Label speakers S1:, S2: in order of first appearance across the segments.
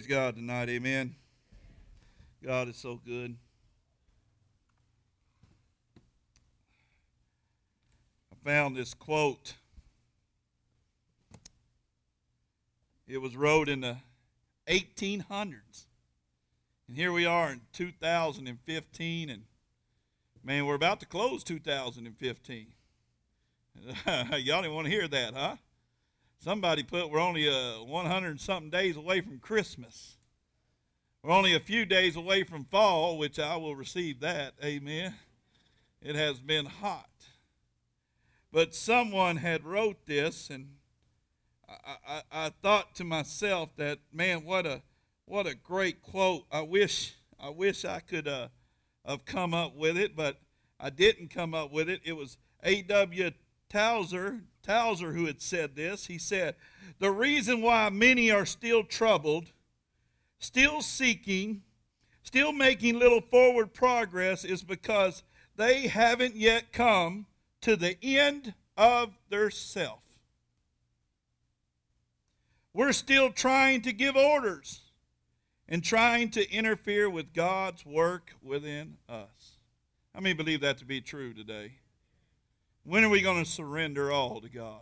S1: Praise God tonight. Amen. God is so good. I found this quote. It was wrote in the 1800s. And here we are in 2015 and man, we're about to close 2015. Y'all didn't want to hear that, huh? Somebody put we're only uh, 100 and something days away from Christmas. We're only a few days away from fall, which I will receive that. Amen. It has been hot. But someone had wrote this, and I, I, I thought to myself that, man, what a what a great quote. I wish I wish I could uh, have come up with it, but I didn't come up with it. It was A.W. Tozer, Tozer who had said this. He said, The reason why many are still troubled, still seeking, still making little forward progress is because they haven't yet come to the end of their self. We're still trying to give orders and trying to interfere with God's work within us. How many believe that to be true today? When are we going to surrender all to God?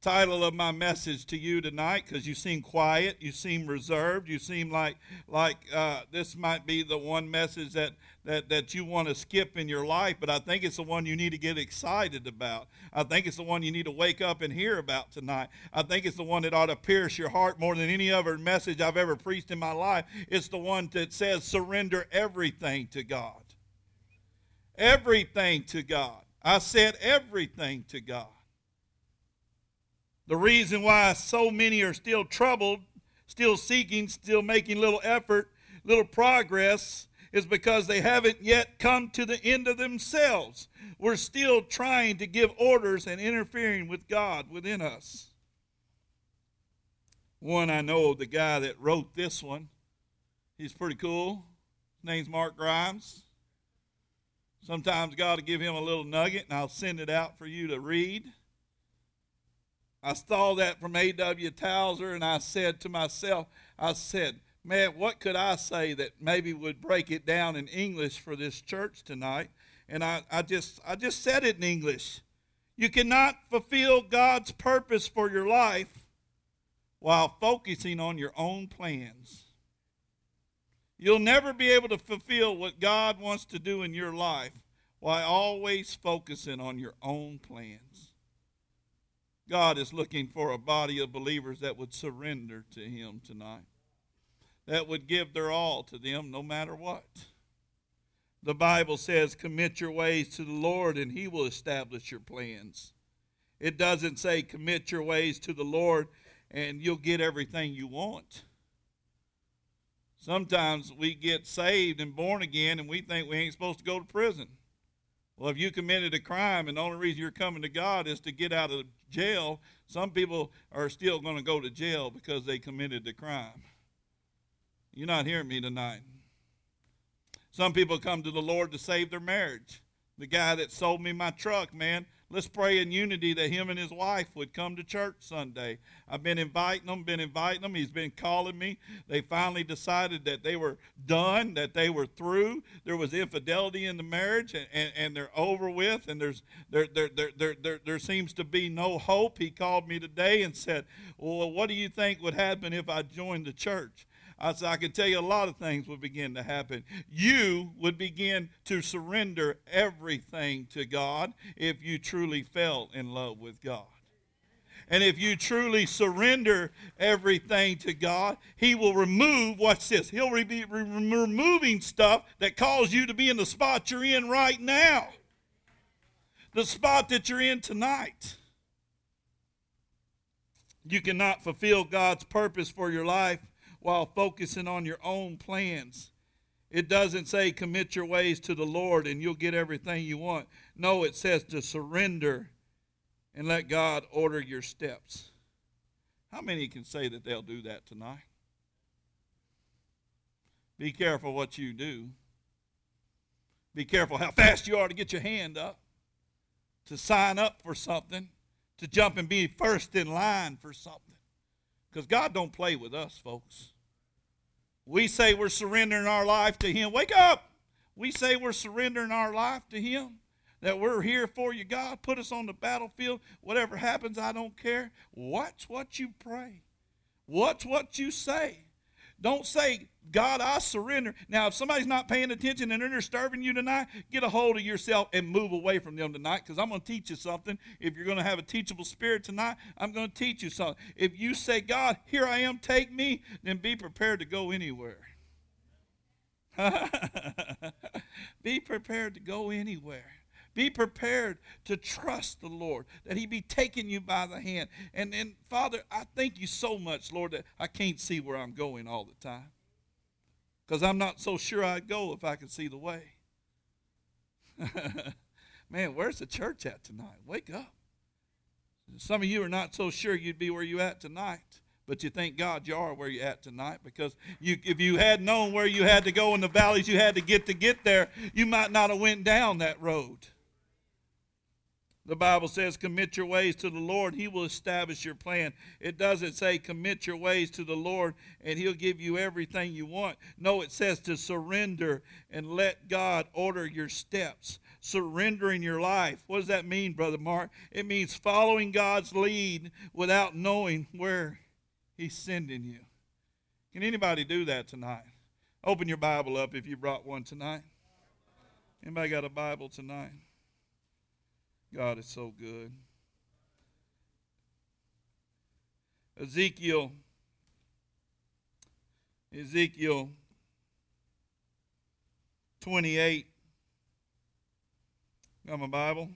S1: Title of my message to you tonight, because you seem quiet, you seem reserved, you seem like like uh, this might be the one message that that that you want to skip in your life, but I think it's the one you need to get excited about. I think it's the one you need to wake up and hear about tonight. I think it's the one that ought to pierce your heart more than any other message I've ever preached in my life. It's the one that says surrender everything to God. Everything to God. I said everything to God. The reason why so many are still troubled, still seeking, still making little effort, little progress, is because they haven't yet come to the end of themselves. We're still trying to give orders and interfering with God within us. One, I know the guy that wrote this one. He's pretty cool. His name's Mark Grimes. Sometimes God will give him a little nugget, and I'll send it out for you to read. I saw that from A.W. Tozer, and I said to myself, I said, man, what could I say that maybe would break it down in English for this church tonight? And I, I just I just said it in English. You cannot fulfill God's purpose for your life while focusing on your own plans. You'll never be able to fulfill what God wants to do in your life while always focusing on your own plans. God is looking for a body of believers that would surrender to Him tonight, that would give their all to them no matter what. The Bible says, commit your ways to the Lord and He will establish your plans. It doesn't say, commit your ways to the Lord and you'll get everything you want. Sometimes we get saved and born again and we think we ain't supposed to go to prison. Well, if you committed a crime and the only reason you're coming to God is to get out of jail, some people are still going to go to jail because they committed the crime. You're not hearing me tonight. Some people come to the Lord to save their marriage. The guy that sold me my truck, man, Let's pray in unity that him and his wife would come to church Sunday. I've been inviting them, been inviting them. He's been calling me. They finally decided that they were done, that they were through. There was infidelity in the marriage, and, and, and they're over with, and there's there, there, there, there, there, there seems to be no hope. He called me today and said, Well, what do you think would happen if I joined the church? I said, I can tell you a lot of things would begin to happen. You would begin to surrender everything to God if you truly fell in love with God. And if you truly surrender everything to God, He will remove, what's this? He'll be removing stuff that caused you to be in the spot you're in right now. The spot that you're in tonight. You cannot fulfill God's purpose for your life while focusing on your own plans. It doesn't say commit your ways to the Lord and you'll get everything you want. No, it says to surrender and let God order your steps. How many can say that they'll do that tonight? Be careful what you do. Be careful how fast you are to get your hand up, to sign up for something, to jump and be first in line for something. Because God don't play with us, folks. We say we're surrendering our life to Him. Wake up! We say we're surrendering our life to Him. That we're here for you, God. Put us on the battlefield. Whatever happens, I don't care. Watch what you pray. Watch what you say. Don't say, God, I surrender. Now, if somebody's not paying attention and they're disturbing you tonight, get a hold of yourself and move away from them tonight because I'm going to teach you something. If you're going to have a teachable spirit tonight, I'm going to teach you something. If you say, God, here I am, take me, then be prepared to go anywhere. be prepared to go anywhere. Be prepared to trust the Lord, that He be taking you by the hand. And, then, Father, I thank you so much, Lord, that I can't see where I'm going all the time. Because I'm not so sure I'd go if I could see the way. Man, where's the church at tonight? Wake up. Some of you are not so sure you'd be where you at tonight, but you thank God you are where you're at tonight because you, if you had known where you had to go in the valleys you had to get to get there, you might not have went down that road. The Bible says, commit your ways to the Lord, He will establish your plan. It doesn't say, commit your ways to the Lord and He'll give you everything you want. No, it says to surrender and let God order your steps. Surrendering your life. What does that mean, Brother Mark? It means following God's lead without knowing where He's sending you. Can anybody do that tonight? Open your Bible up if you brought one tonight. Anybody got a Bible tonight? God is so good. Ezekiel, Ezekiel 28. Got my Bible?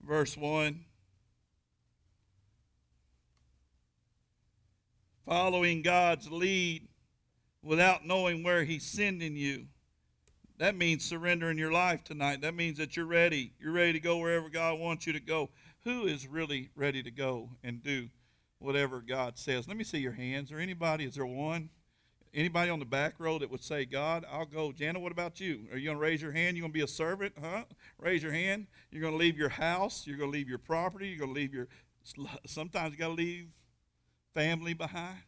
S1: Verse 1. Following God's lead without knowing where He's sending you. That means surrendering your life tonight. That means that you're ready. You're ready to go wherever God wants you to go. Who is really ready to go and do whatever God says? Let me see your hands. Or anybody? Is there one? Anybody on the back row that would say, God, I'll go. Jana, what about you? Are you going to raise your hand? You're going to be a servant? Huh? Raise your hand. You're going to leave your house. You're going to leave your property. You're going to leave your. Sometimes you got to leave family behind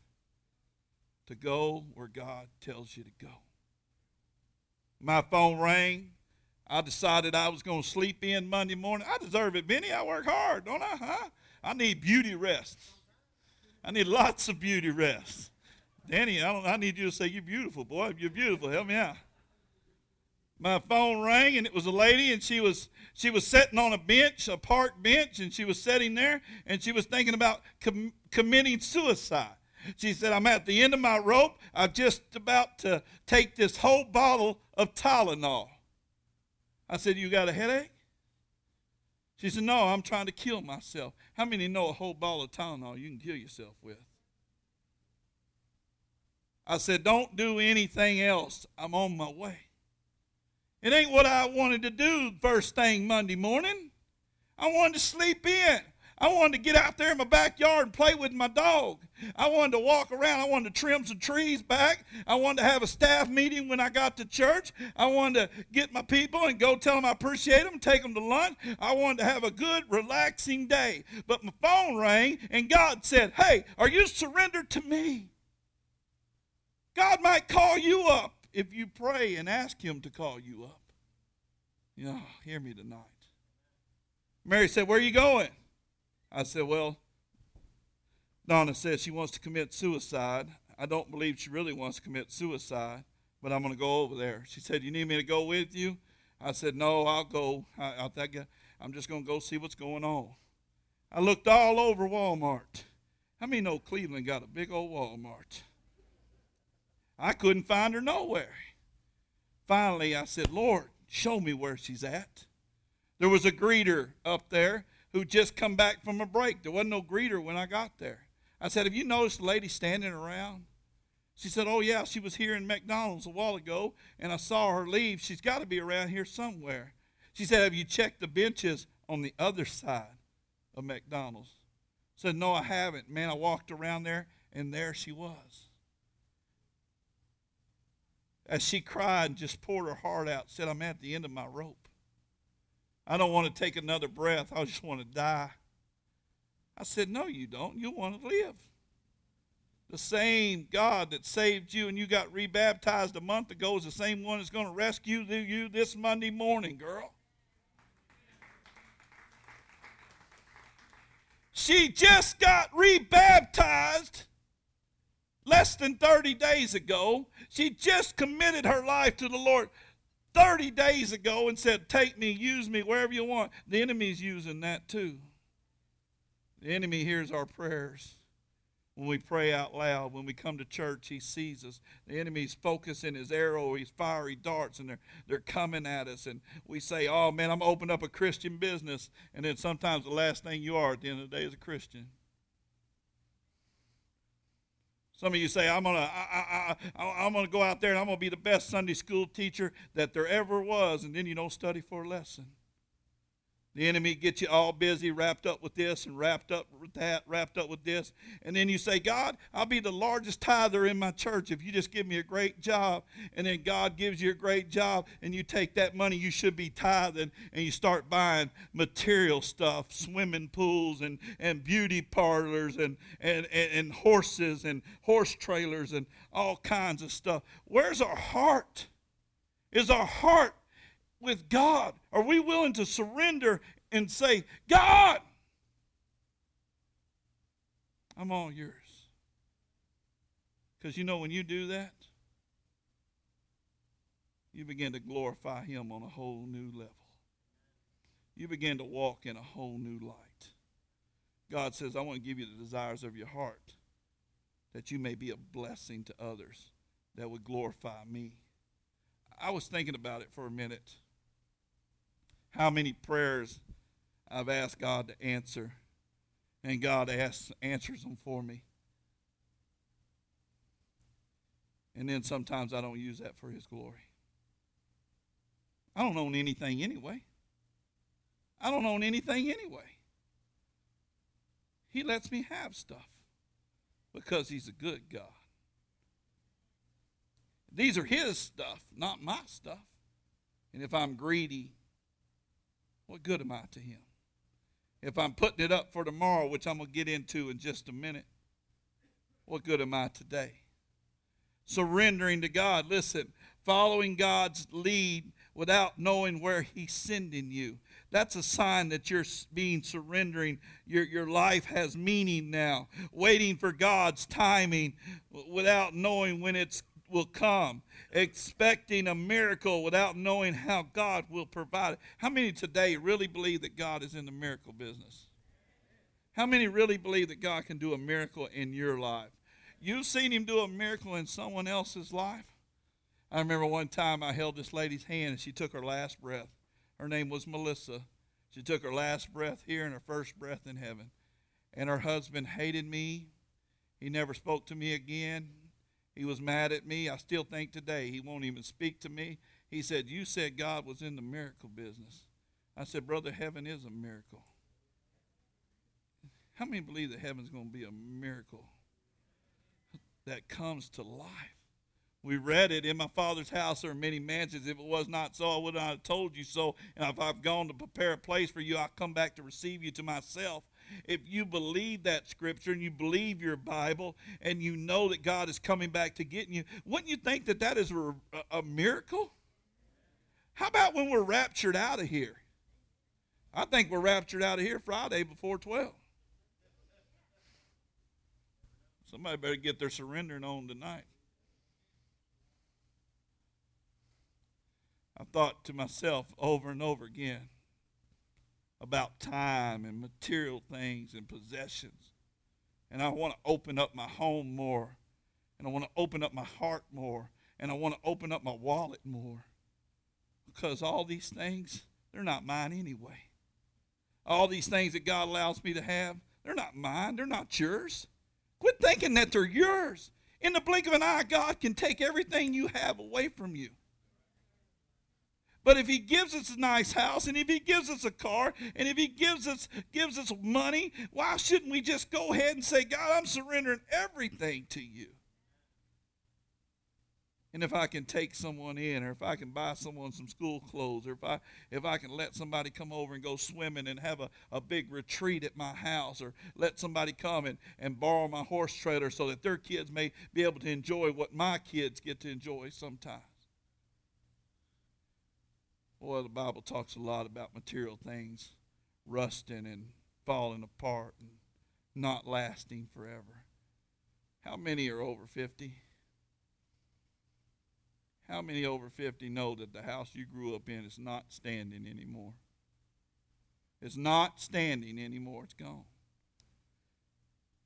S1: to go where God tells you to go. My phone rang. I decided I was going to sleep in Monday morning. I deserve it, Benny. I work hard, don't I? Huh? I need beauty rest. I need lots of beauty rest. Danny, I don't. I need you to say you're beautiful, boy. You're beautiful. Help me out. My phone rang, and it was a lady, and she was she was sitting on a bench, a park bench, and she was sitting there, and she was thinking about com- committing suicide. She said, I'm at the end of my rope. I'm just about to take this whole bottle of Tylenol. I said, You got a headache? She said, No, I'm trying to kill myself. How many know a whole bottle of Tylenol you can kill yourself with? I said, Don't do anything else. I'm on my way. It ain't what I wanted to do first thing Monday morning. I wanted to sleep in. I wanted to get out there in my backyard and play with my dog. I wanted to walk around. I wanted to trim some trees back. I wanted to have a staff meeting when I got to church. I wanted to get my people and go tell them I appreciate them, take them to lunch. I wanted to have a good, relaxing day. But my phone rang and God said, Hey, are you surrendered to me? God might call you up if you pray and ask Him to call you up. You know, hear me tonight. Mary said, Where are you going? I said, Well, Donna says she wants to commit suicide. I don't believe she really wants to commit suicide, but I'm going to go over there. She said, You need me to go with you? I said, No, I'll go. I, I'm just going to go see what's going on. I looked all over Walmart. I mean, know Cleveland got a big old Walmart? I couldn't find her nowhere. Finally, I said, Lord, show me where she's at. There was a greeter up there who just come back from a break. There wasn't no greeter when I got there. I said, Have you noticed the lady standing around? She said, Oh, yeah, she was here in McDonald's a while ago, and I saw her leave. She's got to be around here somewhere. She said, Have you checked the benches on the other side of McDonald's? I said, No, I haven't. Man, I walked around there, and there she was. As she cried and just poured her heart out, said, I'm at the end of my rope. I don't want to take another breath. I just want to die. I said, No, you don't. You want to live. The same God that saved you and you got rebaptized a month ago is the same one that's going to rescue you this Monday morning, girl. She just got rebaptized less than 30 days ago. She just committed her life to the Lord. 30 days ago and said, Take me, use me wherever you want. The enemy's using that too. The enemy hears our prayers. When we pray out loud, when we come to church, he sees us. The enemy's focusing his arrow, his fiery darts, and they're, they're coming at us. And we say, Oh man, I'm opening up a Christian business. And then sometimes the last thing you are at the end of the day is a Christian. Some of you say, I'm going to I, I, I, I'm gonna go out there and I'm going to be the best Sunday school teacher that there ever was, and then you don't study for a lesson. The enemy gets you all busy, wrapped up with this and wrapped up with that, wrapped up with this. And then you say, God, I'll be the largest tither in my church if you just give me a great job. And then God gives you a great job, and you take that money you should be tithing and you start buying material stuff, swimming pools and, and beauty parlors and, and, and, and horses and horse trailers and all kinds of stuff. Where's our heart? Is our heart with God? Are we willing to surrender and say, God, I'm all yours? Because you know, when you do that, you begin to glorify Him on a whole new level. You begin to walk in a whole new light. God says, I want to give you the desires of your heart that you may be a blessing to others that would glorify me. I was thinking about it for a minute how many prayers I've asked God to answer, and God asks, answers them for me. And then sometimes I don't use that for His glory. I don't own anything anyway. I don't own anything anyway. He lets me have stuff because He's a good God. These are His stuff, not my stuff. And if I'm greedy, what good am I to Him? If I'm putting it up for tomorrow, which I'm going to get into in just a minute, what good am I today? Surrendering to God. Listen, following God's lead without knowing where He's sending you. That's a sign that you're being surrendering. Your, your life has meaning now. Waiting for God's timing without knowing when it will come. Expecting a miracle without knowing how God will provide it. How many today really believe that God is in the miracle business? How many really believe that God can do a miracle in your life? You've seen Him do a miracle in someone else's life? I remember one time I held this lady's hand and she took her last breath. Her name was Melissa. She took her last breath here and her first breath in heaven. And her husband hated me. He never spoke to me again. He was mad at me. I still think today he won't even speak to me. He said, You said God was in the miracle business. I said, Brother, heaven is a miracle. How many believe that heaven's going to be a miracle that comes to life? We read it in my father's house there are many mansions. If it was not so, I would not have told you so. And if I've gone to prepare a place for you, I'll come back to receive you to myself. If you believe that scripture and you believe your Bible and you know that God is coming back to get you, wouldn't you think that that is a, a miracle? How about when we're raptured out of here? I think we're raptured out of here Friday before 12. Somebody better get their surrendering on tonight. I thought to myself over and over again about time and material things and possessions. And I want to open up my home more. And I want to open up my heart more. And I want to open up my wallet more. Because all these things, they're not mine anyway. All these things that God allows me to have, they're not mine. They're not yours. Quit thinking that they're yours. In the blink of an eye, God can take everything you have away from you. But if he gives us a nice house and if he gives us a car and if he gives us gives us money, why shouldn't we just go ahead and say, God, I'm surrendering everything to you? And if I can take someone in, or if I can buy someone some school clothes, or if I if I can let somebody come over and go swimming and have a, a big retreat at my house, or let somebody come and, and borrow my horse trailer so that their kids may be able to enjoy what my kids get to enjoy sometimes. Well, the Bible talks a lot about material things rusting and falling apart and not lasting forever. How many are over 50? How many over 50 know that the house you grew up in is not standing anymore? It's not standing anymore. It's gone.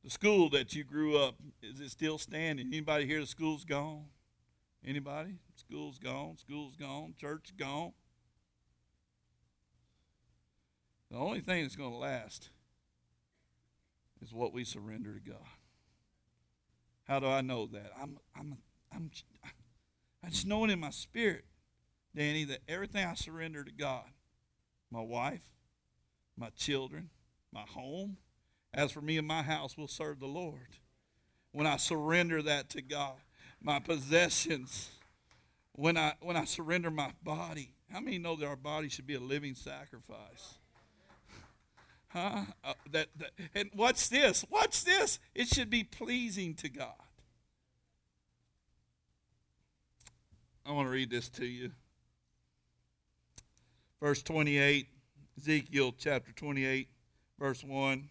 S1: The school that you grew up, is it still standing? Anybody here the school's gone? Anybody? School's gone, school's gone, church gone. The only thing that's going to last is what we surrender to God. How do I know that? I'm, I'm, I'm, I just know it in my spirit, Danny, that everything I surrender to God, my wife, my children, my home, as for me and my house, will serve the Lord. When I surrender that to God, my possessions, when I when I surrender my body, how many know that our body should be a living sacrifice? Huh? Uh, that, that, and what's this? What's this? It should be pleasing to God. I want to read this to you. Verse 28, Ezekiel chapter 28, verse 1.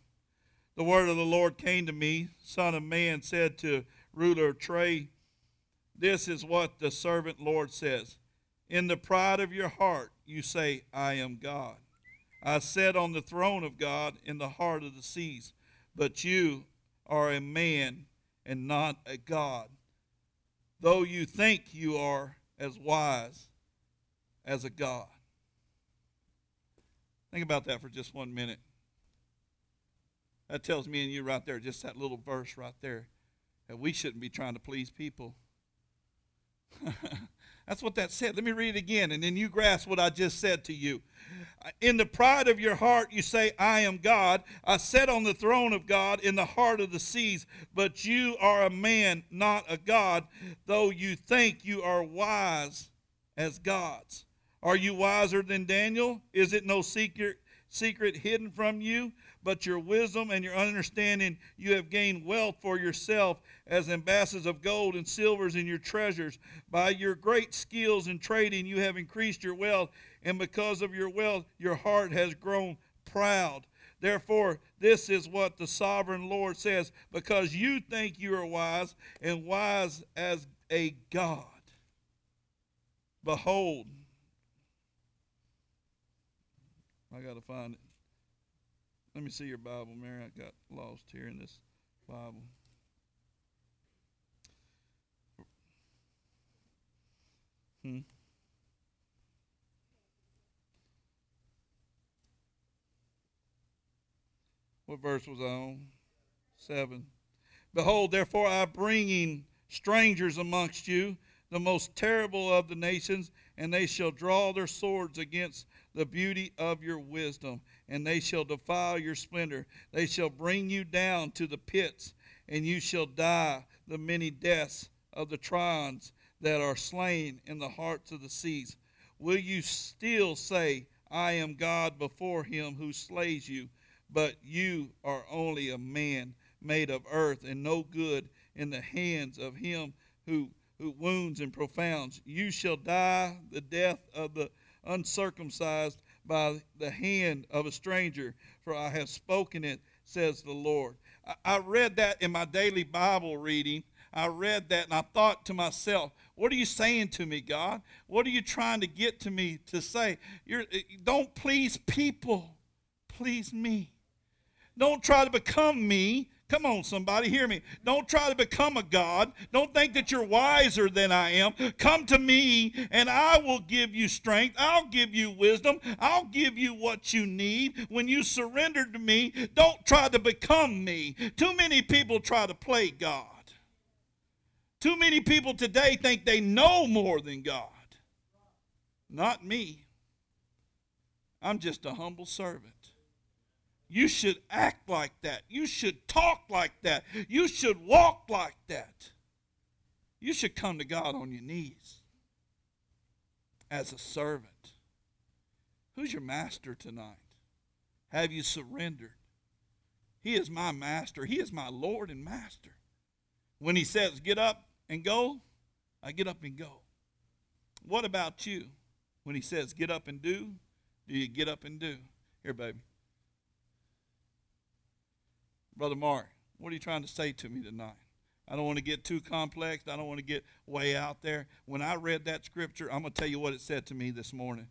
S1: The word of the Lord came to me, Son of man said to ruler Tyre, This is what the servant Lord says. In the pride of your heart, you say, I am God. I sat on the throne of God in the heart of the seas, but you are a man and not a God. Though you think you are as wise as a God. Think about that for just one minute. That tells me and you right there, just that little verse right there, that we shouldn't be trying to please people. That's what that said. Let me read it again, and then you grasp what I just said to you. Uh, in the pride of your heart, you say, I am God. I sit on the throne of God in the heart of the seas, but you are a man, not a God, though you think you are wise as gods. Are you wiser than Daniel? Is it no secret secret hidden from you? But your wisdom and your understanding you have gained wealth for yourself as ambassadors of gold and silvers in your treasures. By your great skills in trading you have increased your wealth, and because of your wealth your heart has grown proud. Therefore, this is what the sovereign Lord says because you think you are wise and wise as a God. Behold, I got to find it. Let me see your Bible, Mary. I got lost here in this Bible. Hmm. What verse was I on? Seven. Behold, therefore, I am bringing strangers amongst you, the most terrible of the nations, and they shall draw their swords against the beauty of your wisdom, and they shall defile your splendor. They shall bring you down to the pits, and you shall die the many deaths of the trions that are slain in the hearts of the seas. Will you still say, I am God before him who slays you? But you are only a man made of earth and no good in the hands of him who, who wounds and profounds. You shall die the death of the uncircumcised by the hand of a stranger, for I have spoken it, says the Lord. I, read that in my daily Bible reading. I read that and I thought to myself, what are you saying to me, God? What are you trying to get to me to say? You're, eh, don't please people, please me. Don't try to become me. Come on, somebody, hear me. Don't try to become a God. Don't think that you're wiser than I am. Come to me, and I will give you strength. I'll give you wisdom. I'll give you what you need. When you surrender to me, don't try to become me. Too many people try to play God. Too many people today think they know more than God. Not me. I'm just a humble servant. You should act like that. You should talk like that. You should walk like that. You should come to God on your knees as a servant. Who's your master tonight? Have you surrendered? He is my master. He is my Lord and master. When he says, get up and go, I get up and go. What about you? When he says, get up and do, do you get up and do? Here, baby. Brother Mark, what are you trying to say to me tonight? I don't want to get too complex. I don't want to get way out there. When I read that scripture, I'm going to tell you what it said to me this morning.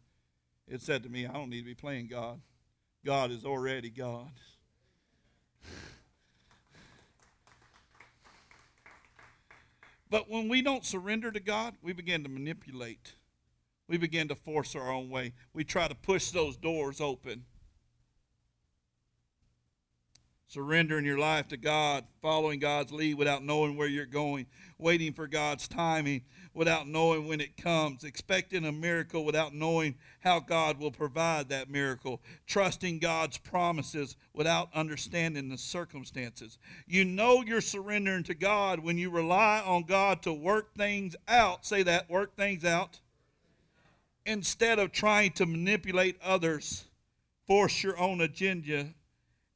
S1: It said to me, I don't need to be playing God. God is already God. But when we don't surrender to God, we begin to manipulate. We begin to force our own way. We try to push those doors open surrendering your life to God, following God's lead without knowing where you're going, waiting for God's timing without knowing when it comes, expecting a miracle without knowing how God will provide that miracle, trusting God's promises without understanding the circumstances. You know you're surrendering to God when you rely on God to work things out. Say that, work things out. Instead of trying to manipulate others, force your own agenda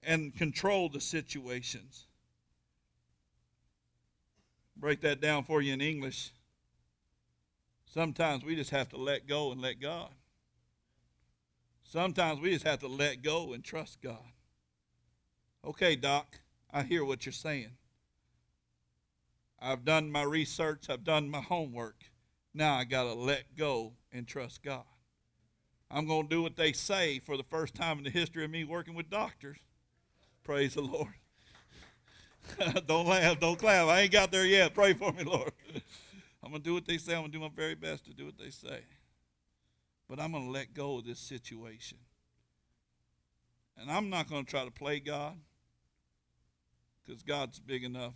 S1: and control the situations. Break that down for you in English. Sometimes we just have to let go and let God. Sometimes we just have to let go and trust God. Okay, Doc, I hear what you're saying. I've done my research, I've done my homework. Now I got to let go and trust God. I'm going to do what they say for the first time in the history of me working with doctors. Praise the Lord. don't laugh, don't clap. I ain't got there yet. Pray for me, Lord. I'm going to do what they say. I'm going to do my very best to do what they say. But I'm going to let go of this situation. And I'm not going to try to play God because God's big enough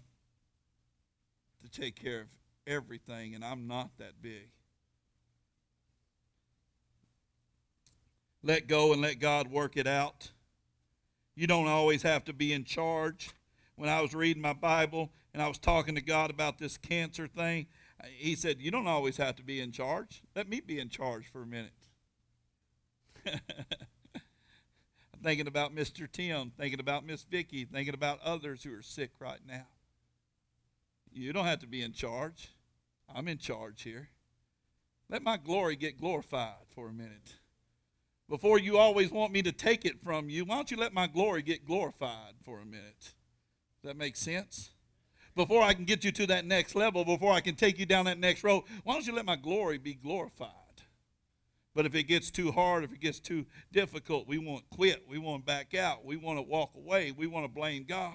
S1: to take care of everything, and I'm not that big. Let go and let God work it out. You don't always have to be in charge. When I was reading my Bible and I was talking to God about this cancer thing, he said, You don't always have to be in charge. Let me be in charge for a minute. I'm thinking about Mr. Tim, thinking about Miss Vicky, thinking about others who are sick right now. You don't have to be in charge. I'm in charge here. Let my glory get glorified for a minute. Before you always want me to take it from you, why don't you let my glory get glorified for a minute? Does that make sense? Before I can get you to that next level, before I can take you down that next road, why don't you let my glory be glorified? But if it gets too hard, if it gets too difficult, we want to quit. We want to back out. We want to walk away. We want to blame God.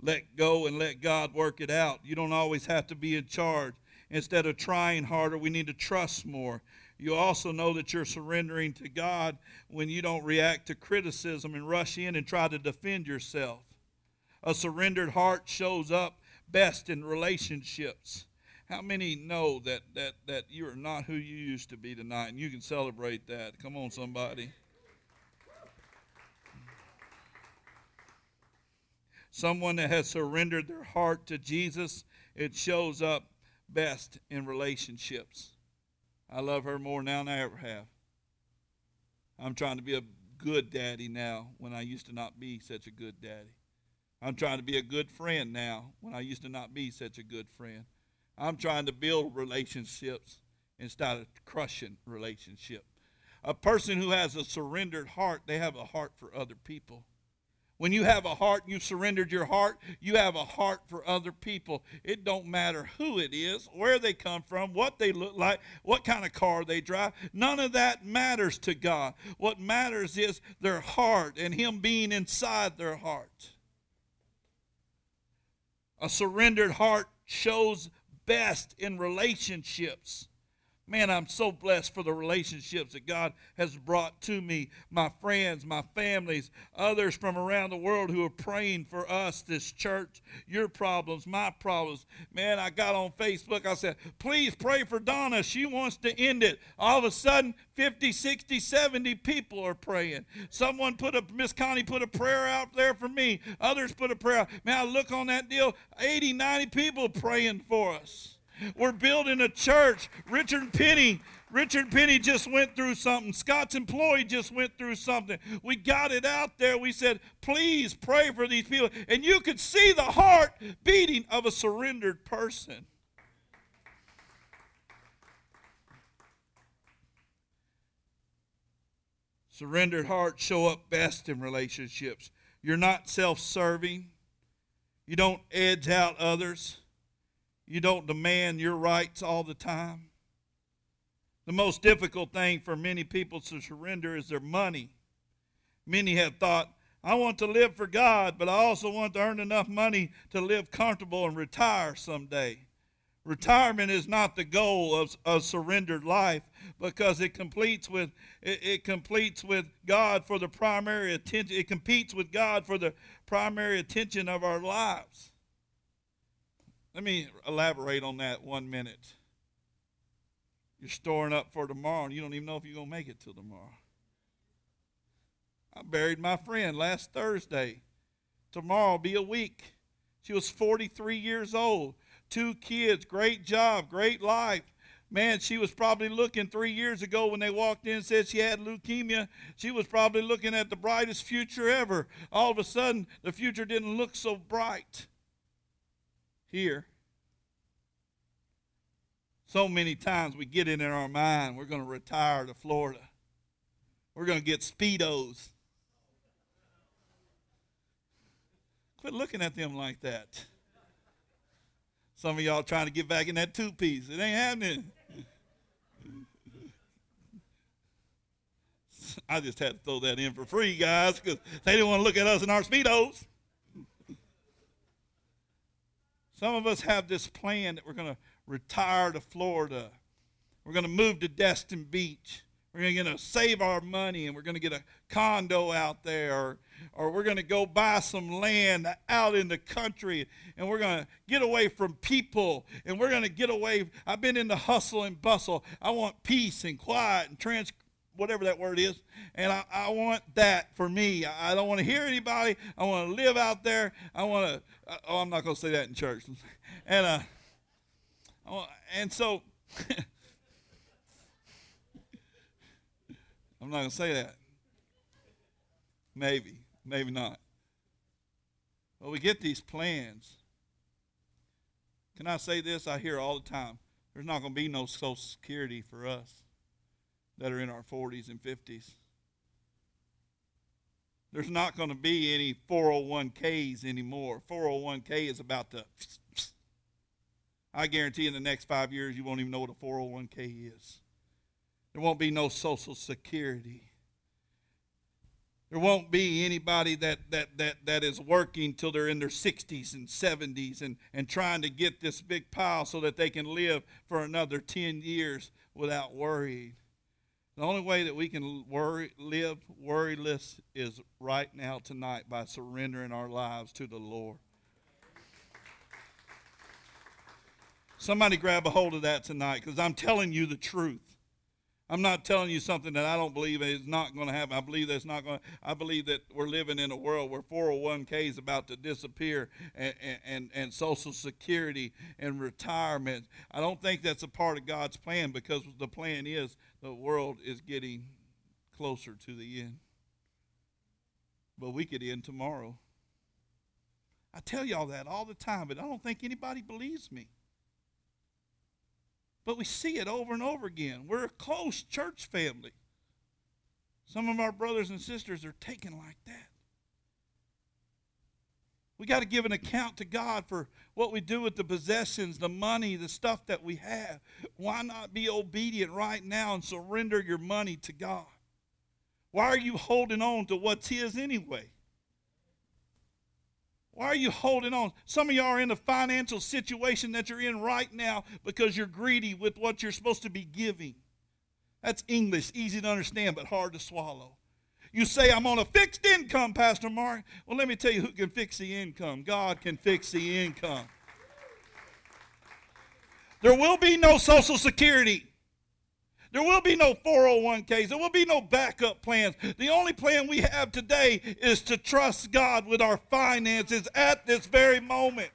S1: Let go and let God work it out. You don't always have to be in charge. Instead of trying harder, we need to trust more. You also know that you're surrendering to God when you don't react to criticism and rush in and try to defend yourself. A surrendered heart shows up best in relationships. How many know that that that you are not who you used to be tonight and you can celebrate that? Come on somebody. someone that has surrendered their heart to Jesus, it shows up best in relationships. I love her more now than I ever have. I'm trying to be a good daddy now when I used to not be such a good daddy. I'm trying to be a good friend now when I used to not be such a good friend. I'm trying to build relationships instead of crushing relationship. A person who has a surrendered heart, they have a heart for other people. When you have a heart, you've surrendered your heart, you have a heart for other people. It don't matter who it is, where they come from, what they look like, what kind of car they drive. None of that matters to God. What matters is their heart and Him being inside their heart. A surrendered heart shows best in relationships. Man, I'm so blessed for the relationships that God has brought to me. My friends, my families, others from around the world who are praying for us, this church, your problems, my problems. Man, I got on Facebook. I said, please pray for Donna. She wants to end it. All of a sudden, 50, 60, 70 people are praying. Someone put a, Miss Connie put a prayer out there for me. Others put a prayer out. Man, I look on that deal, 80, 90 people praying for us. We're building a church. Richard Penny, Richard Penny just went through something. Scott's employee just went through something. We got it out there. We said, please pray for these people. And you could see the heart beating of a surrendered person. Surrendered hearts show up best in relationships. You're not self serving, you don't edge out others. You don't demand your rights all the time. The most difficult thing for many people to surrender is their money. Many have thought, I want to live for God, but I also want to earn enough money to live comfortable and retire someday. Retirement is not the goal of a surrendered life because it completes with it, it, completes with God for the primary attention. It competes with God for the primary attention of our lives. Let me elaborate on that one minute. You're storing up for tomorrow, and you don't even know if you're going to make it till tomorrow. I buried my friend last Thursday. Tomorrow will be a week. She was 43 years old, two kids, great job, great life. Man, she was probably looking three years ago when they walked in and said she had leukemia. She was probably looking at the brightest future ever. All of a sudden, the future didn't look so bright here. So many times we get it in our mind we're going to retire to Florida. We're going to get Speedos. Quit looking at them like that. Some of y'all trying to get back in that two piece. It ain't happening. I just had to throw that in for free, guys, because they didn't want to look at us in our Speedos. Some of us have this plan that we're going to retire to Florida. We're going to move to Destin Beach. we're going to save our money and we're going to get a condo out there or, or we're going to go buy some land out in the country and we're going to get away from people and we're going to get away i've been in the hustle and bustle i want peace and quiet and trans whatever that word is and i, I want that for me i, I don't want to hear anybody i want to live out there i want to oh i'm not going to say that in church and uh want, and so I'm not going to say that. Maybe, maybe not. But we get these plans. Can I say this? I hear all the time. There's not going to be no Social Security for us that are in our 40s and 50s. There's not going to be any 401ks anymore. 401k is about to. I guarantee in the next five years you won't even know what a 401k is. There won't be no Social Security. There won't be anybody that, that, that, that is working till they're in their 60s and 70s and, and trying to get this big pile so that they can live for another 10 years without worrying. The only way that we can worry, live worryless is right now, tonight, by surrendering our lives to the Lord. Somebody grab a hold of that tonight because I'm telling you the truth. I'm not telling you something that I don't believe is not going to happen. I believe that's not going. to I believe that we're living in a world where 401k is about to disappear, and, and and Social Security and retirement. I don't think that's a part of God's plan because the plan is the world is getting closer to the end. But we could end tomorrow. I tell y'all that all the time, but I don't think anybody believes me. But we see it over and over again. We're a close church family. Some of our brothers and sisters are taken like that. We got to give an account to God for what we do with the possessions, the money, the stuff that we have. Why not be obedient right now and surrender your money to God? Why are you holding on to what's His anyway? Why are you holding on? Some of y'all are in the financial situation that you're in right now because you're greedy with what you're supposed to be giving. That's English, easy to understand, but hard to swallow. You say, I'm on a fixed income, Pastor Mark. Well, let me tell you who can fix the income. God can fix the income. There will be no Social Security. There will be no 401ks. There will be no backup plans. The only plan we have today is to trust God with our finances at this very moment.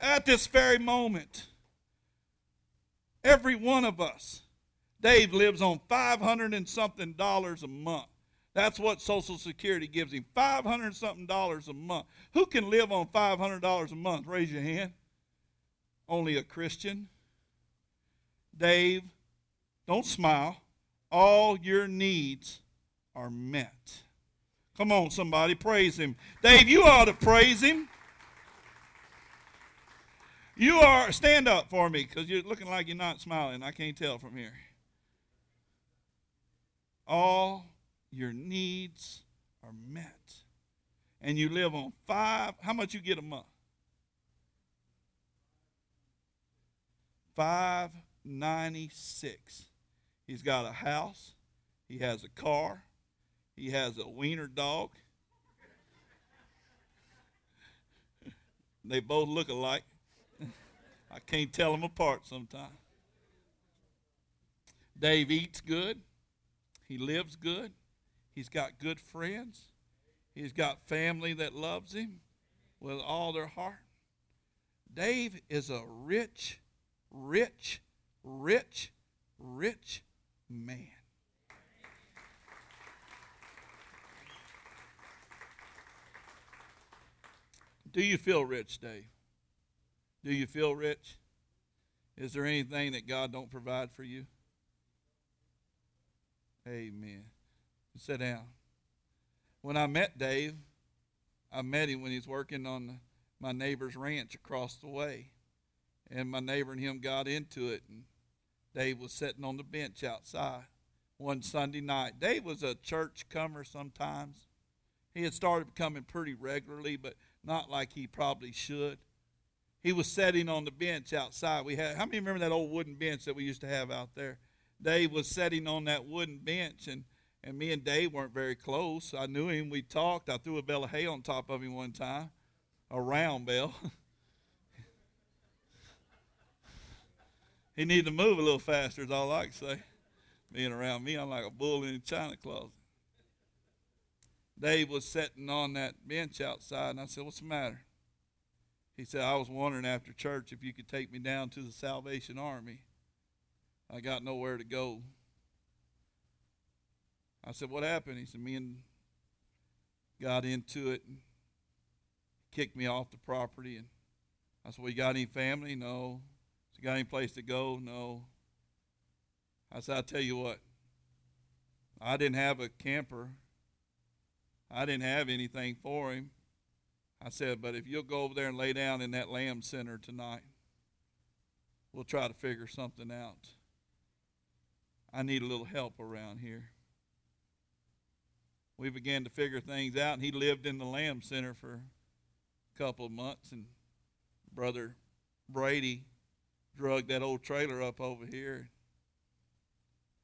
S1: At this very moment. Every one of us. Dave lives on 500 and something dollars a month. That's what Social Security gives him. 500 something dollars a month. Who can live on $500 a month? Raise your hand. Only a Christian. Dave don't smile. All your needs are met. Come on, somebody, praise him. Dave, you ought to praise him. You are, stand up for me because you're looking like you're not smiling. I can't tell from here. All your needs are met. And you live on five, how much you get a month? Five ninety six. He's got a house. He has a car. He has a wiener dog. they both look alike. I can't tell them apart sometimes. Dave eats good. He lives good. He's got good friends. He's got family that loves him with all their heart. Dave is a rich, rich, rich, rich man. Do you feel rich, Dave? Do you feel rich? Is there anything that God don't provide for you? Amen. Sit down. When I met Dave, I met him when he's working on my neighbor's ranch across the way. And my neighbor and him got into it. And Dave was sitting on the bench outside one Sunday night. Dave was a church comer sometimes. He had started coming pretty regularly, but not like he probably should. He was sitting on the bench outside. We had how many remember that old wooden bench that we used to have out there? Dave was sitting on that wooden bench, and, and me and Dave weren't very close. I knew him. We talked. I threw a bale of hay on top of him one time, a round bale. he needed to move a little faster, is all I can say. Being around me, I'm like a bull in a china closet. Dave was sitting on that bench outside, and I said, What's the matter? He said, I was wondering after church if you could take me down to the Salvation Army. I got nowhere to go. I said, What happened? He said, Me and got into it and kicked me off the property. And I said, Well, you got any family? No. You got any place to go? No. I said, I'll tell you what. I didn't have a camper. I didn't have anything for him. I said, but if you'll go over there and lay down in that lamb center tonight, we'll try to figure something out. I need a little help around here. We began to figure things out, and he lived in the lamb center for a couple of months, and Brother Brady drug that old trailer up over here.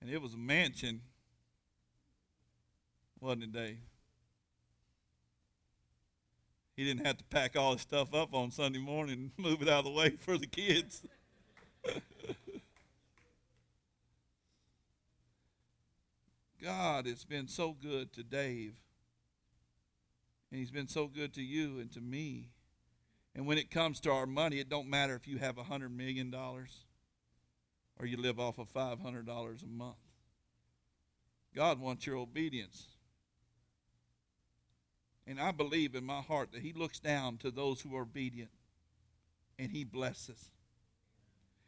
S1: And it was a mansion, wasn't it, Dave? He didn't have to pack all his stuff up on Sunday morning and move it out of the way for the kids. God has been so good to Dave. And he's been so good to you and to me. And when it comes to our money, it don't matter if you have a $100 million or you live off of $500 a month. God wants your obedience. And I believe in my heart that He looks down to those who are obedient and He blesses.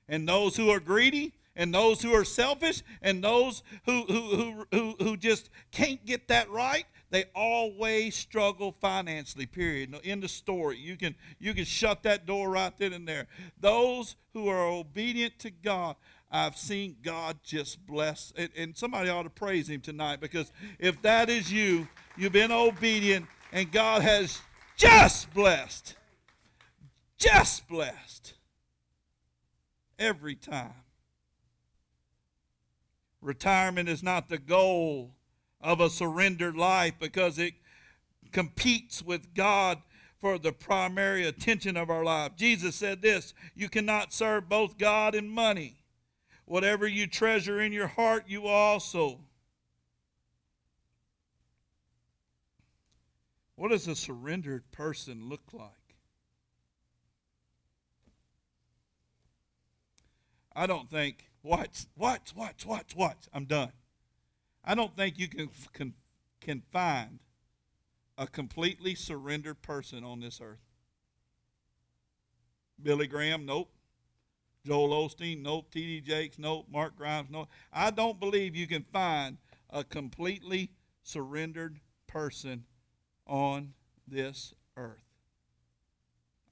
S1: And those who are greedy and those who are selfish and those who, who, who, who, just can't get that right, they always struggle financially, period. In the story. You can, you can shut that door right then and there. Those who are obedient to God, I've seen God just bless. And, and somebody ought to praise Him tonight because if that is you, you've been obedient and God has just blessed. Just blessed. Every time. Retirement is not the goal of a surrendered life because it competes with God for the primary attention of our life. Jesus said this You cannot serve both God and money. Whatever you treasure in your heart, you also What does a surrendered person look like? I don't think, watch, watch, watch, watch, watch. I'm done. I don't think you can, can, can find a completely surrendered person on this earth. Billy Graham, nope. Joel Osteen, nope. T.D. Jakes, nope. Mark Grimes, nope. I don't believe you can find a completely surrendered person on this earth.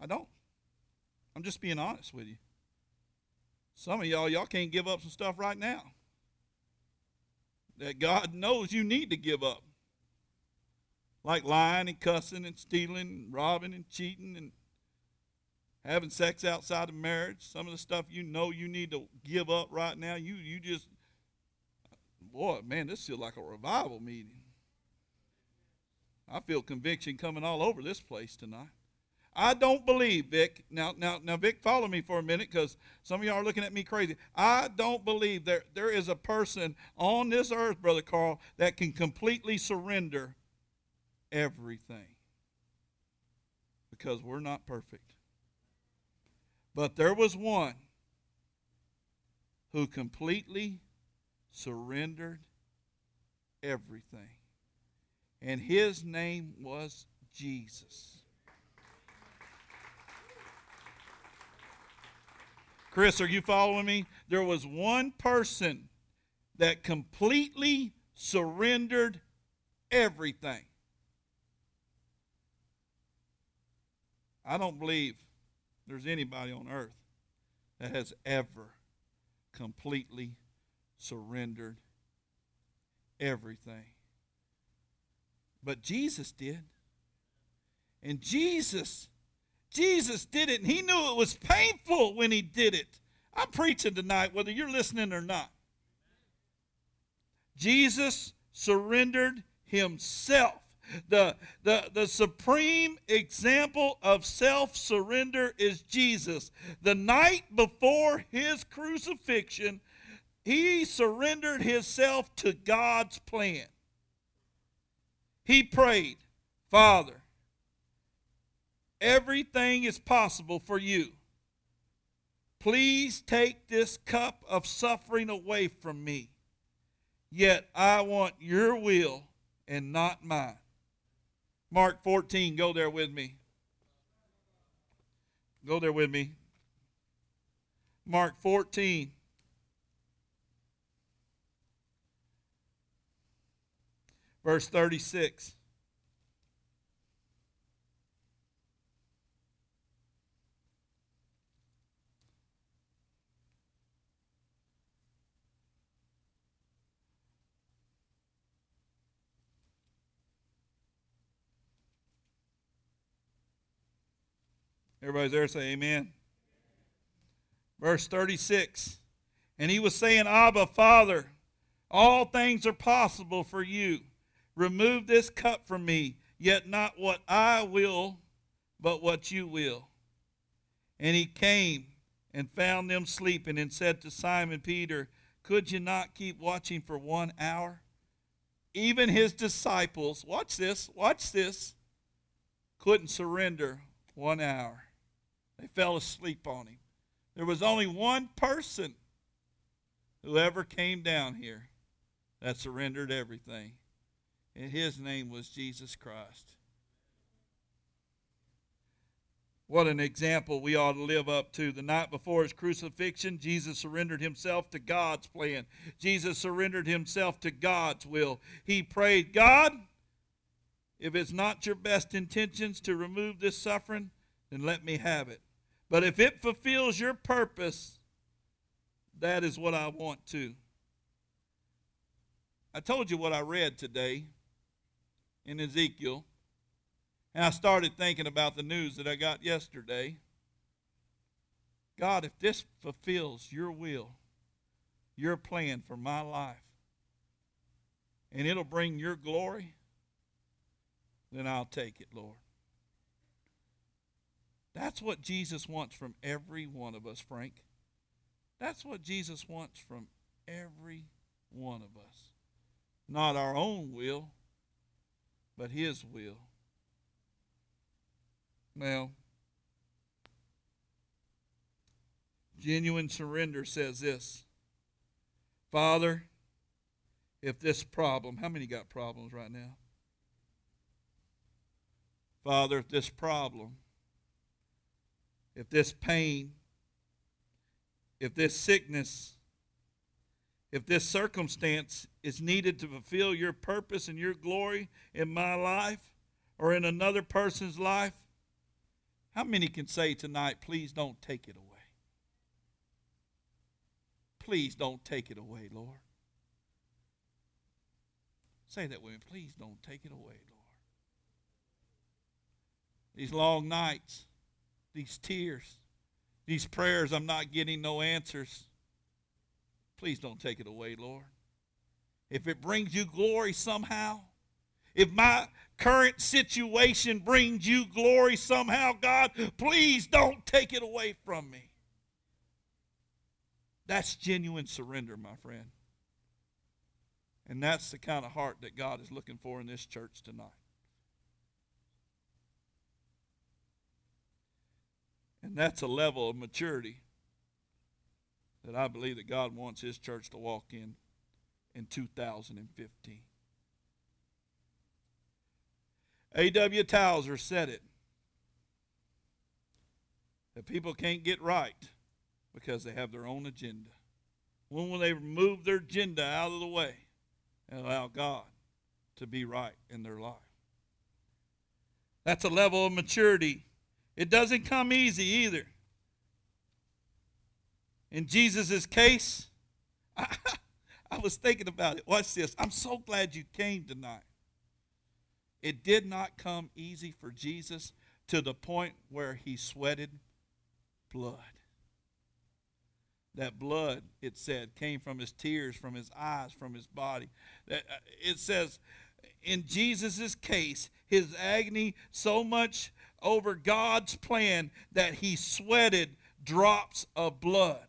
S1: I don't. I'm just being honest with you. Some of y'all, y'all can't give up some stuff right now that God knows you need to give up. Like lying and cussing and stealing and robbing and cheating and having sex outside of marriage. Some of the stuff you know you need to give up right now. You you just boy, man, this feels like a revival meeting. I feel conviction coming all over this place tonight. I don't believe, Vic. Now, now, now, Vic, follow me for a minute because some of y'all are looking at me crazy. I don't believe there, there is a person on this earth, Brother Carl, that can completely surrender everything because we're not perfect. But there was one who completely surrendered everything and his name was Jesus. Chris, are you following me? There was one person that completely surrendered everything. I don't believe there's anybody on earth that has ever completely surrendered everything. But Jesus did. And Jesus, Jesus did it, and he knew it was painful when he did it. I'm preaching tonight, whether you're listening or not. Jesus surrendered himself. The, the, the supreme example of self surrender is Jesus. The night before his crucifixion, he surrendered himself to God's plan. He prayed, Father, everything is possible for you. Please take this cup of suffering away from me. Yet I want your will and not mine. Mark 14, go there with me. Go there with me. Mark 14. Verse 36. Everybody's there, say amen. Verse 36. And he was saying, Abba, Father, all things are possible for you. Remove this cup from me, yet not what I will, but what you will. And he came and found them sleeping and said to Simon Peter, Could you not keep watching for one hour? Even his disciples, watch this, watch this, couldn't surrender one hour. They fell asleep on him. There was only one person who ever came down here that surrendered everything, and his name was Jesus Christ. What an example we ought to live up to. The night before his crucifixion, Jesus surrendered himself to God's plan. Jesus surrendered himself to God's will. He prayed, God, if it's not your best intentions to remove this suffering, then let me have it. But if it fulfills your purpose, that is what I want to. I told you what I read today in Ezekiel, and I started thinking about the news that I got yesterday. God, if this fulfills your will, your plan for my life, and it'll bring your glory, then I'll take it, Lord. That's what Jesus wants from every one of us, Frank. That's what Jesus wants from every one of us. Not our own will, but His will. Now, genuine surrender says this Father, if this problem, how many got problems right now? Father, if this problem if this pain, if this sickness, if this circumstance is needed to fulfill your purpose and your glory in my life or in another person's life, how many can say tonight, please don't take it away? Please don't take it away, Lord. Say that with me. Please don't take it away, Lord. These long nights, these tears, these prayers, I'm not getting no answers. Please don't take it away, Lord. If it brings you glory somehow, if my current situation brings you glory somehow, God, please don't take it away from me. That's genuine surrender, my friend. And that's the kind of heart that God is looking for in this church tonight. And that's a level of maturity that I believe that God wants His church to walk in in 2015. A.W. Tozer said it that people can't get right because they have their own agenda. When will they remove their agenda out of the way and allow God to be right in their life? That's a level of maturity it doesn't come easy either. In Jesus' case, I, I was thinking about it. Watch this. I'm so glad you came tonight. It did not come easy for Jesus to the point where he sweated blood. That blood, it said, came from his tears, from his eyes, from his body. Uh, it says, in Jesus' case, his agony so much over God's plan that he sweated drops of blood.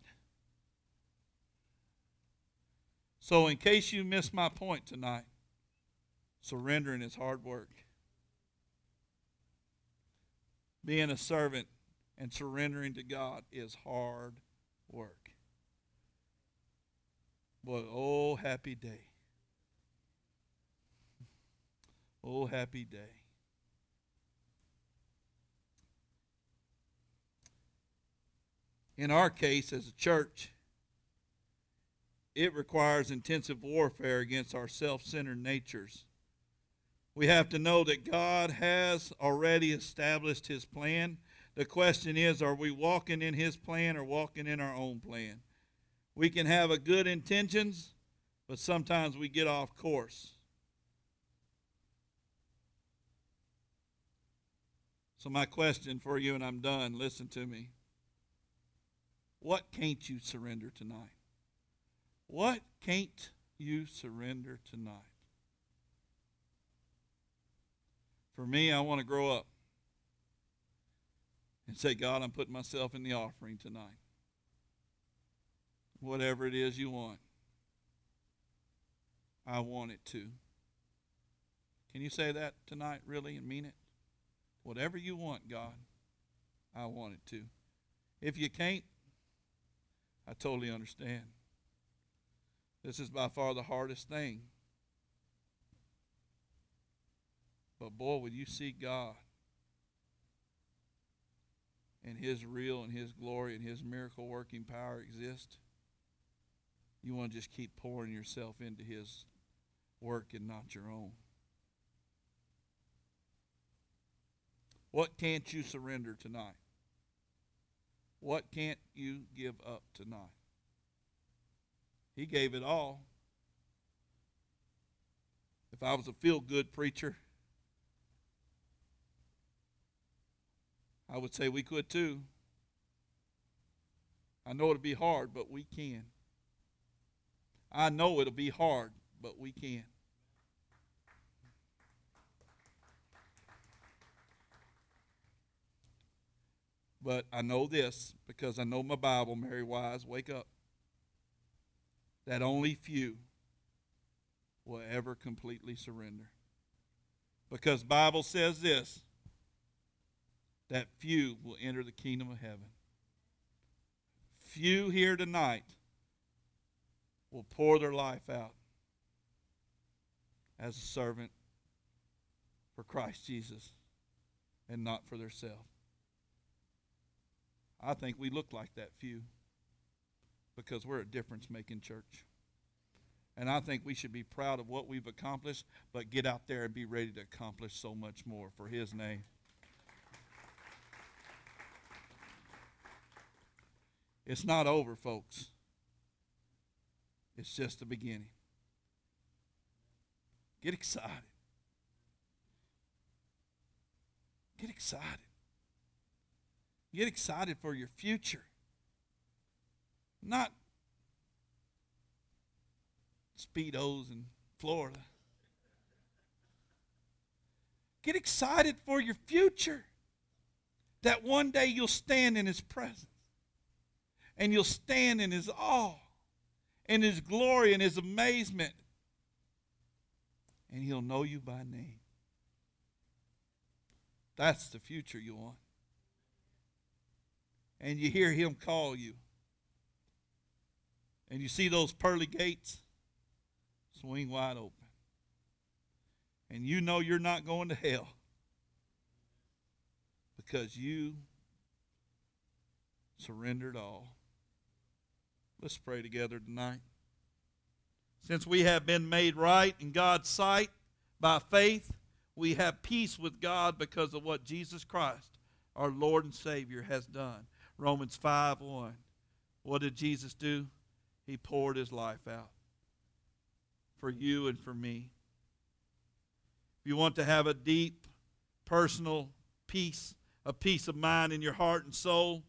S1: So, in case you missed my point tonight, surrendering is hard work. Being a servant and surrendering to God is hard work. But oh, happy day. Oh, happy day. In our case, as a church, it requires intensive warfare against our self centered natures. We have to know that God has already established His plan. The question is are we walking in His plan or walking in our own plan? We can have a good intentions, but sometimes we get off course. So, my question for you, and I'm done, listen to me. What can't you surrender tonight? What can't you surrender tonight? For me, I want to grow up and say, God, I'm putting myself in the offering tonight. Whatever it is you want, I want it to. Can you say that tonight, really, and mean it? Whatever you want, God, I want it to. If you can't, I totally understand. This is by far the hardest thing. But boy, when you see God and His real and His glory and His miracle working power exist, you want to just keep pouring yourself into His work and not your own. What can't you surrender tonight? What can't you give up tonight? He gave it all. If I was a feel good preacher, I would say we could too. I know it'll be hard, but we can. I know it'll be hard, but we can. But I know this because I know my Bible, Mary Wise, wake up. That only few will ever completely surrender. Because Bible says this that few will enter the kingdom of heaven. Few here tonight will pour their life out as a servant for Christ Jesus and not for themselves. I think we look like that few because we're a difference making church. And I think we should be proud of what we've accomplished, but get out there and be ready to accomplish so much more for His name. It's not over, folks. It's just the beginning. Get excited. Get excited. Get excited for your future. Not Speedos in Florida. Get excited for your future. That one day you'll stand in His presence and you'll stand in His awe and His glory and His amazement. And He'll know you by name. That's the future you want and you hear him call you. And you see those pearly gates swing wide open. And you know you're not going to hell because you surrendered all. Let's pray together tonight. Since we have been made right in God's sight by faith, we have peace with God because of what Jesus Christ, our Lord and Savior, has done. Romans 5 1. What did Jesus do? He poured his life out for you and for me. If you want to have a deep, personal peace, a peace of mind in your heart and soul,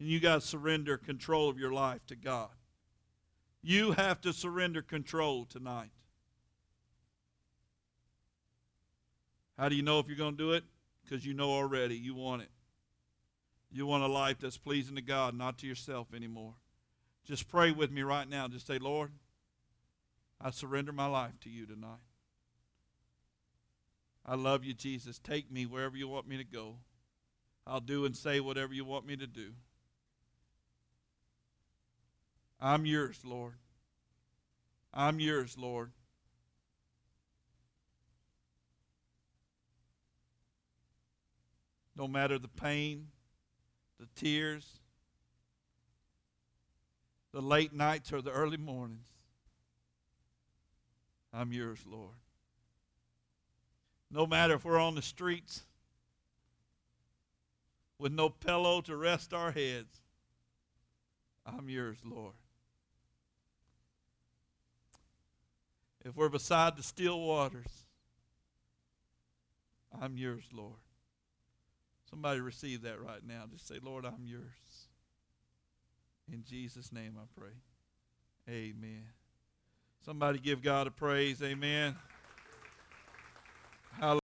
S1: And you got to surrender control of your life to God. You have to surrender control tonight. How do you know if you're going to do it? Because you know already you want it. You want a life that's pleasing to God, not to yourself anymore. Just pray with me right now. Just say, Lord, I surrender my life to you tonight. I love you, Jesus. Take me wherever you want me to go. I'll do and say whatever you want me to do. I'm yours, Lord. I'm yours, Lord. No matter the pain, the tears, the late nights, or the early mornings, I'm yours, Lord. No matter if we're on the streets with no pillow to rest our heads, I'm yours, Lord. If we're beside the still waters, I'm yours, Lord. Somebody receive that right now. Just say, Lord, I'm yours. In Jesus' name I pray. Amen. Somebody give God a praise. Amen. Hallelujah.